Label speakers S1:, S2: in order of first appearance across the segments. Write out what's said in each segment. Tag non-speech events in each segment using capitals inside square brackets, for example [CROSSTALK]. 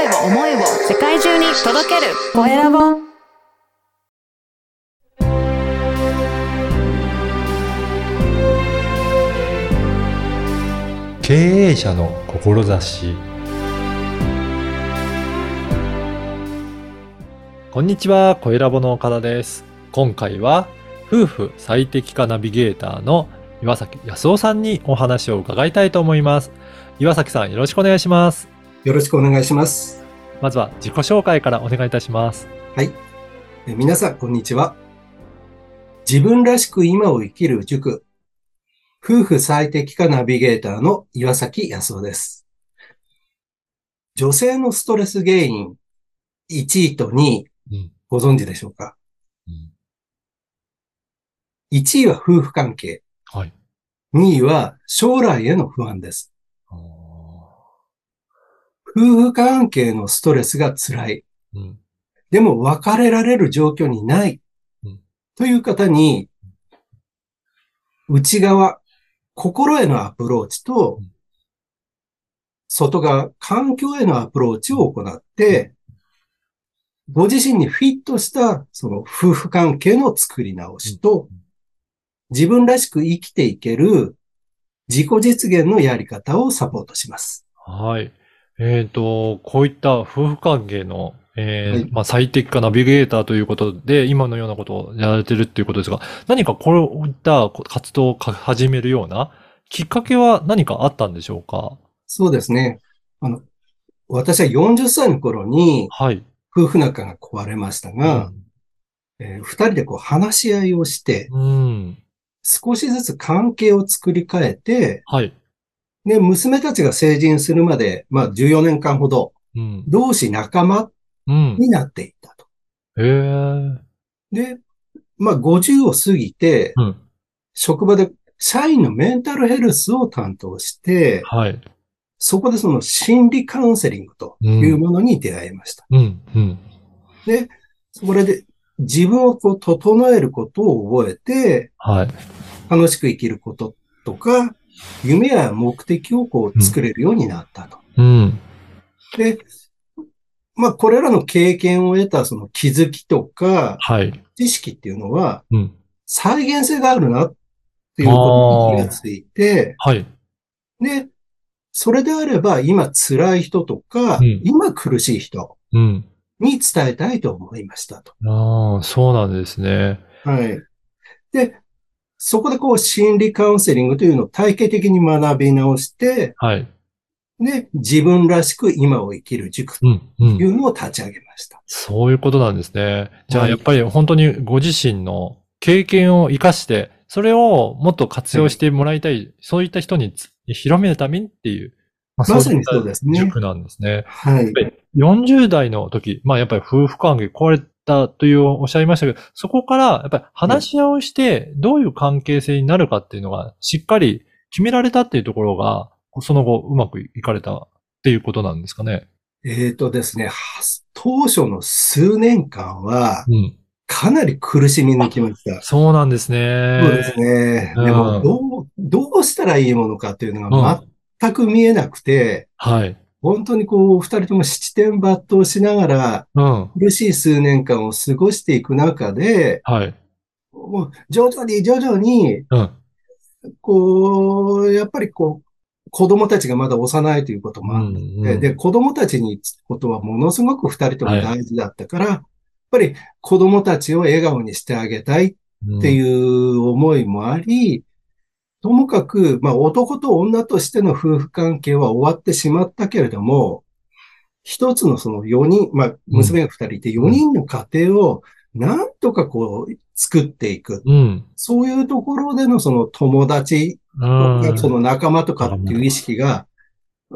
S1: 声を思いを世界中に届けるコエラボ
S2: 経営者の志こんにちは、コエラボの岡田です。今回は、夫婦最適化ナビゲーターの岩崎康夫さんにお話を伺いたいと思います。岩崎さん、よろしくお願いします。
S3: よろしくお願いします。
S2: まずは自己紹介からお願いいたします。
S3: はい。え皆さん、こんにちは。自分らしく今を生きる塾、夫婦最適化ナビゲーターの岩崎康夫です。女性のストレス原因、1位と2位、
S2: うん
S3: ご存知でしょうか？
S2: うん、
S3: ?1 位は夫婦関係、
S2: はい。
S3: 2位は将来への不安です。夫婦関係のストレスが辛い。
S2: うん
S3: でも別れられる状況にない
S2: うん。
S3: という方に、内側、心へのアプローチと
S2: うん、
S3: 外側、環境へのアプローチを行って、ご自身にフィットした、その夫婦関係の作り直しと
S2: うん、
S3: 自分らしく生きていける自己実現のやり方をサポートします。
S2: はい。えっ、と、こういった夫婦関係の、えー
S3: はい
S2: まあ、最適化ナビゲーターということで、今のようなことをやられてるっていうことですが、何かこういった活動を始めるようなきっかけは何かあったんでしょうか？
S3: そうですね。あの、私は40歳の頃に
S2: はい。
S3: 夫婦仲が壊れましたが、えー二人でこう話し合いをして、
S2: うん。
S3: 少しずつ関係を作り変えて、
S2: はい。
S3: で、娘たちが成人するまで、まあ14年間ほど、
S2: うん。
S3: 同志仲間
S2: うん。
S3: になっていったと。
S2: へえ。
S3: で、まあ50を過ぎて、
S2: うん。
S3: 職場で社員のメンタルヘルスを担当して、
S2: はい。
S3: そこでその心理カウンセリングというものに出会いました。
S2: うん。うん。
S3: で、それで自分をこう整えることを覚えて、
S2: はい。
S3: 楽しく生きることとか、夢や目的をこう作れるようになったと。
S2: うん。
S3: で、まあこれらの経験を得たその気づきとか
S2: はい。
S3: 知識っていうのは
S2: うん。
S3: 再現性があるなっていうことに気がついて、
S2: はい。
S3: で、それであれば今辛い人とか、
S2: うん
S3: 今苦しい人
S2: うん。
S3: に伝えたいと思いましたと。
S2: ああ、そうなんですね。
S3: はい。で、そこでこう心理カウンセリングというのを体系的に学び直して、
S2: はい。
S3: で、自分らしく今を生きる塾と
S2: うん。うん
S3: い。うのを立ち上げました。
S2: そういうことなんですね。じゃあ、
S3: はい
S2: やっぱり本当にご自身の経験を活かして、それをもっと活用してもらいたい、そういった人につ広めるためにっていう、ま
S3: まさにそうですね
S2: いった塾なんですね。
S3: はい
S2: やっ。ぱり40代の時、まあやっぱり夫婦関係壊れたというおっしゃいましたけど、そこからやっぱり話し合いをして、どういう関係性になるかっていうのがしっかり決められたっていうところが、その後うまくいかれたっていうことなんですかね。
S3: えっ、とですね、は当初の数年間は、
S2: うん。
S3: かなり苦しみ抜きました。
S2: そうなんですね。
S3: そうですね。
S2: うん
S3: でも、どう、どうしたらいいものかっていうのが全く見えなくて、
S2: はい。
S3: 本当にこう、二人とも七点抜刀しながら、
S2: うん。
S3: 苦しい数年間を過ごしていく中で、
S2: はい。
S3: もう徐々に徐々に、
S2: うん。
S3: こう、やっぱりこう、子供たちがまだ幼いということもあって、
S2: うんうん
S3: で、子供たちにことはものすごく二人とも大事だったから、やっぱり子供たちを笑顔にしてあげたいっていう思いもあり、ともかく、まあ男と女としての夫婦関係は終わってしまったけれども、一つのその4人、まあ娘が2人いて4人の家庭をなんとかこう作っていく。
S2: うん。
S3: そういうところでのその友達
S2: う
S3: と
S2: ん。
S3: か、その仲間とかっていう意識が、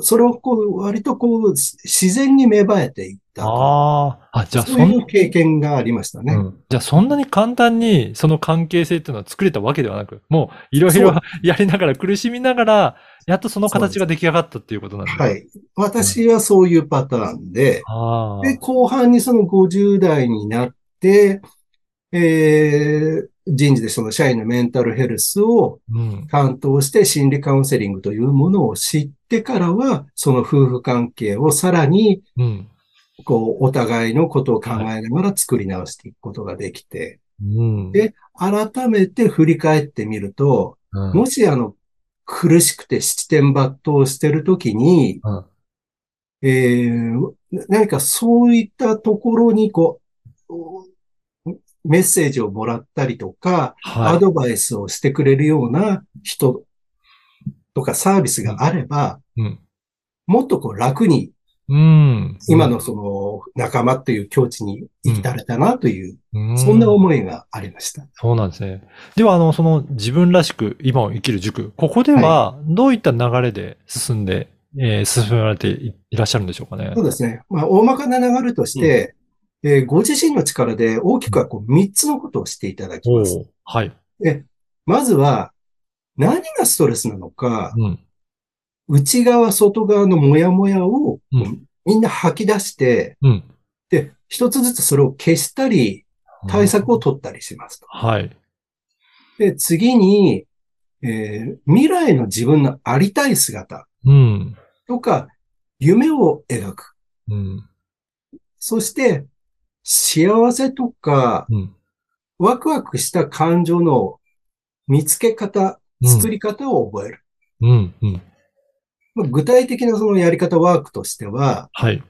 S3: それをこう割とこう自然に芽生えていったと。
S2: ああ。あ、じゃあ
S3: そういう経験がありましたね。
S2: うんじゃあそんなに簡単にその関係性っていうのは作れたわけではなく、もういろいろ [LAUGHS] やりながら苦しみながら、やっとその形が出来上がったっていうことなんです
S3: は。い。私はそういうパターンで、
S2: ああ。
S3: で、後半にその50代になって、えー人事でその社員のメンタルヘルスを
S2: うん。
S3: 担当して心理カウンセリングというものを知ってからは、その夫婦関係をさらに、
S2: うん。
S3: こう、お互いのことを考えながら作り直していくことができて、
S2: うん。
S3: で改めて振り返ってみると、
S2: うん、
S3: もしあの、苦しくて七点抜刀してるときに、
S2: うん
S3: えー何かそういったところにこう、メッセージをもらったりとか、
S2: はい。
S3: アドバイスをしてくれるような人とかサービスがあれば、
S2: うん。
S3: もっとこう楽に
S2: うん。
S3: 今のその仲間という境地に生きたれたなという、
S2: うん、
S3: そんな思いがありました。
S2: そうなんですね。では、あの、その自分らしく今を生きる塾、ここではどういった流れで進んで、えー進められていいらっしゃるんでしょうかね
S3: そう。ですね。まあ、大まかな流れとして、えーご自身の力で大きくはこう3つのことをしていただきます。
S2: はい。
S3: まずは、何がストレスなのか、
S2: うん。
S3: 内側、外側のモヤモヤを、
S2: うん
S3: みんな吐き出して、
S2: うん。
S3: で、一つずつそれを消したり、対策を取ったりしますと。
S2: はい。
S3: で、次に、えー未来の自分のありたい姿
S2: うん。
S3: とか、夢を描く。
S2: うん。
S3: そして、幸せとか、
S2: うん。
S3: ワクワクした感情の見つけ方、
S2: うん
S3: 作り方を覚える。
S2: うん。うん。
S3: まあ具体的なそのやり方ワークとしては、
S2: はい。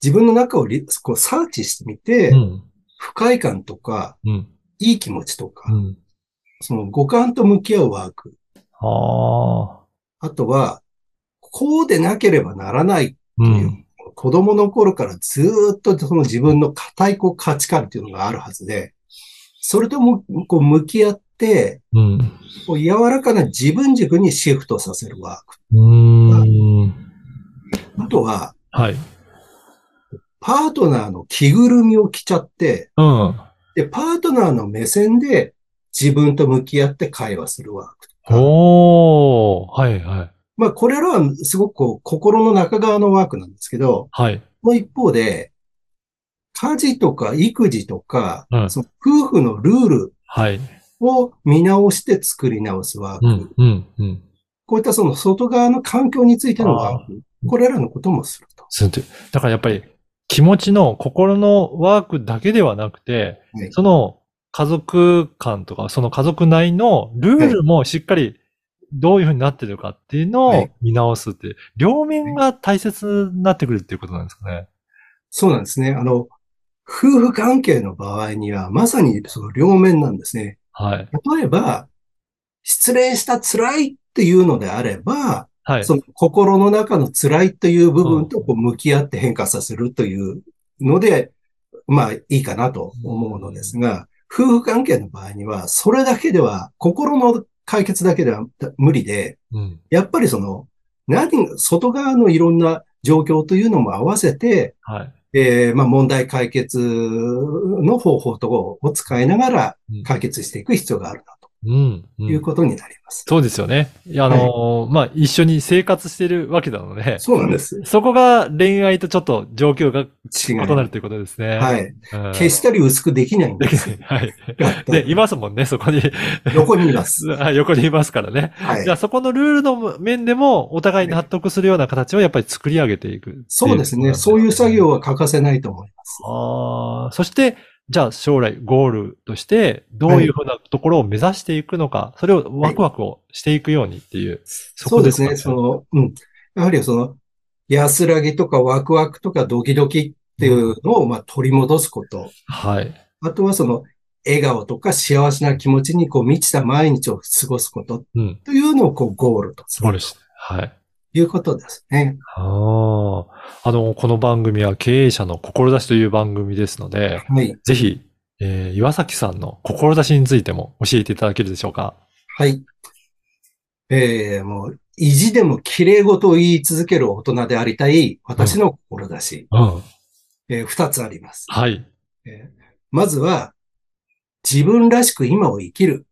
S3: 自分の中をリこうサーチしてみて、
S2: うん。
S3: 不快感とか、
S2: うん。
S3: いい気持ちとか、
S2: うん。
S3: その五感と向き合うワーク。
S2: あ
S3: とは、こうでなければならない
S2: う。
S3: というん子供の頃からずーっとその自分の固いこう価値観っていうのがあるはずで、それともこう向き合って、
S2: うん。
S3: こう柔らかな自分軸にシフトさせるワーク。
S2: うーん。
S3: あとは、
S2: はい。
S3: パートナーの着ぐるみを着ちゃって、
S2: うん。
S3: で、パートナーの目線で自分と向き合って会話するワーク。
S2: おー。はい、はい。
S3: まあ、これらはすごくこう心の中側のワークなんですけど、
S2: はい。
S3: もう一方で、家事とか育児とか、
S2: うん
S3: その夫婦のルール
S2: はい。
S3: を見直して作り直すワーク。
S2: うん、うん、うん。
S3: こういったその外側の環境についてのワーク。これらのこともすると。
S2: するとだからやっぱり気持ちの心のワークだけではなくて、
S3: はい
S2: その家族間とか、その家族内のルールもしっかりどういうふうになってるかっていうのを
S3: はい
S2: 見直すって、両面が大切になってくるっていうことなんですかね。
S3: そうなんですね。あの、夫婦関係の場合には、まさにその両面なんですね。
S2: はい。
S3: 例えば、失恋した辛いっていうのであれば、
S2: はい。
S3: その心の中の辛いという部分とこう向き合って変化させるというので、まあいいかなと思うのですが、夫婦関係の場合には、それだけでは、心の解決だけでは無理で、
S2: うん。
S3: やっぱりその、何が、外側のいろんな状況というのも合わせて、
S2: はい。
S3: えーまあ問題解決の方法とかを使いながら
S2: うん
S3: 解決していく必要があるな
S2: うん。
S3: いうんことになります。
S2: そうですよね。いやあのーまあ、一緒に生活してるわけなので、
S3: そうなんです。
S2: そこが恋愛とちょっと状況が
S3: 違
S2: 異
S3: い
S2: なるということですね。。
S3: はいい。
S2: うん
S3: 消したり薄くできないんです。
S2: はい。で、いますもんね、そこに。
S3: 横にいます。[LAUGHS]
S2: あ横にいますからね。
S3: はい
S2: じゃあ。そこのルールの面でもお互い納得するような形をやっぱり作り上げていくってい
S3: そうですね。そういう作業は欠かせないと思います。
S2: ああ、そして、じゃあ将来ゴールとしてどういうふうなところを目指していくのか、それをワクワクをしていくようにっていう。
S3: そうですね。
S2: か？
S3: その、うん。やはりその、安らぎとかワクワクとかドキドキっていうのを、まあ、取り戻すこと。
S2: はい。
S3: あとはその、笑顔とか幸せな気持ちにこう満ちた毎日を過ごすこと
S2: うん。
S3: というのをこうゴールとする
S2: 素晴らしい。はい。
S3: ということですね。
S2: ああ。あの、この番組は経営者の志という番組ですので、
S3: はい。
S2: ぜひ、えー岩崎さんの志についても教えていただけるでしょうか？
S3: はい。えー、もう、意地でも綺麗事を言い続ける大人でありたい私の志、
S2: うん。
S3: えー二つあります。
S2: はい。
S3: えーまずは、自分らしく今を生きる。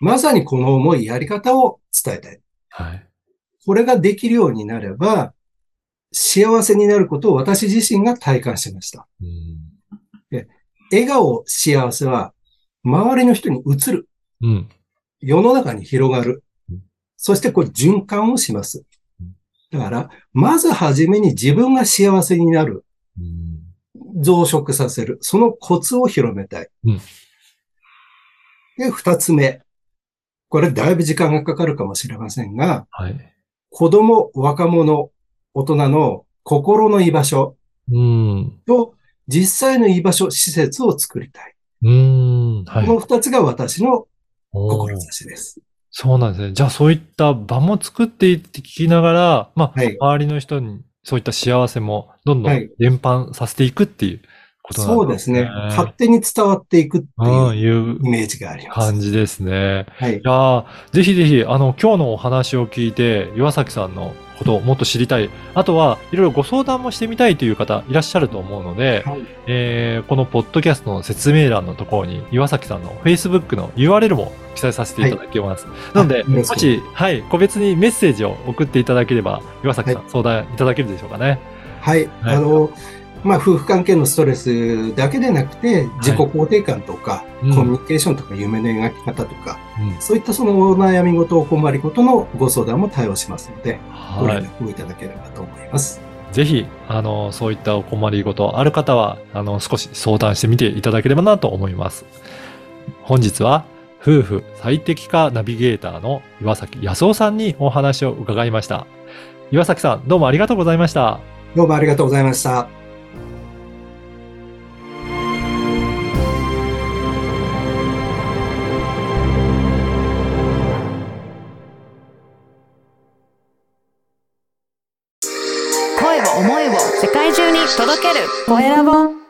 S3: まさにこの思い、やり方を伝えたい。
S2: はい。
S3: これができるようになれば、幸せになることを私自身が体感しました。
S2: うん
S3: 笑顔、幸せは、周りの人に移る。
S2: うん。
S3: 世の中に広がる
S2: うん。
S3: そしてこれ循環をします
S2: うん。
S3: だから、まずはじめに自分が幸せになる。
S2: うん。
S3: 増殖させる。そのコツを広めたい。
S2: うん
S3: で、二つ目。これだいぶ時間がかかるかもしれませんが、
S2: はい。
S3: 子供、若者、大人の心の居場所
S2: うん。
S3: と実際の居場所、施設を作りたい。
S2: うん。はい。
S3: この二つが私の志です。
S2: そうなんですね。じゃあそういった場も作っていって聞きながら、まあ、
S3: はい。
S2: 周りの人にそういった幸せもどんどん
S3: はい
S2: 伝播させていくっていうことなんでね。
S3: そうですすね。勝手に伝わっていくって
S2: うん、
S3: いうイメージがあります。
S2: 感じですね。
S3: はい
S2: い。やーぜひぜひ、あの、今日のお話を聞いて、岩崎さんのことをもっと知りたい。あとは、いろいろご相談もしてみたいという方いらっしゃると思うので、
S3: はい
S2: えーこのポッドキャストの説明欄のところに、岩崎さんの Facebook の URL も記載させていただきます。なので、もし、はい、個別にメッセージを送っていただければ、岩崎さん、
S3: は
S2: 相談いただけるでしょうかね。
S3: はい。
S2: はい
S3: あの、まあ、夫婦関係のストレスだけでなくて、自己肯定感とか、
S2: うん
S3: コミュニケーションとか、夢の描き方とか、
S2: うん。
S3: そういったそのお悩み事、お困り事のご相談も対応しますので、ご
S2: はい。
S3: 連絡をいただければと思います。
S2: ぜひ、あの、そういったお困りごとある方は、あの、少し相談してみていただければなと思います。本日は、夫婦最適化ナビゲーターの岩崎康夫さんにお話を伺いました。岩崎さん、どうもありがとうございました。
S3: どうもありがとうございました。
S1: 声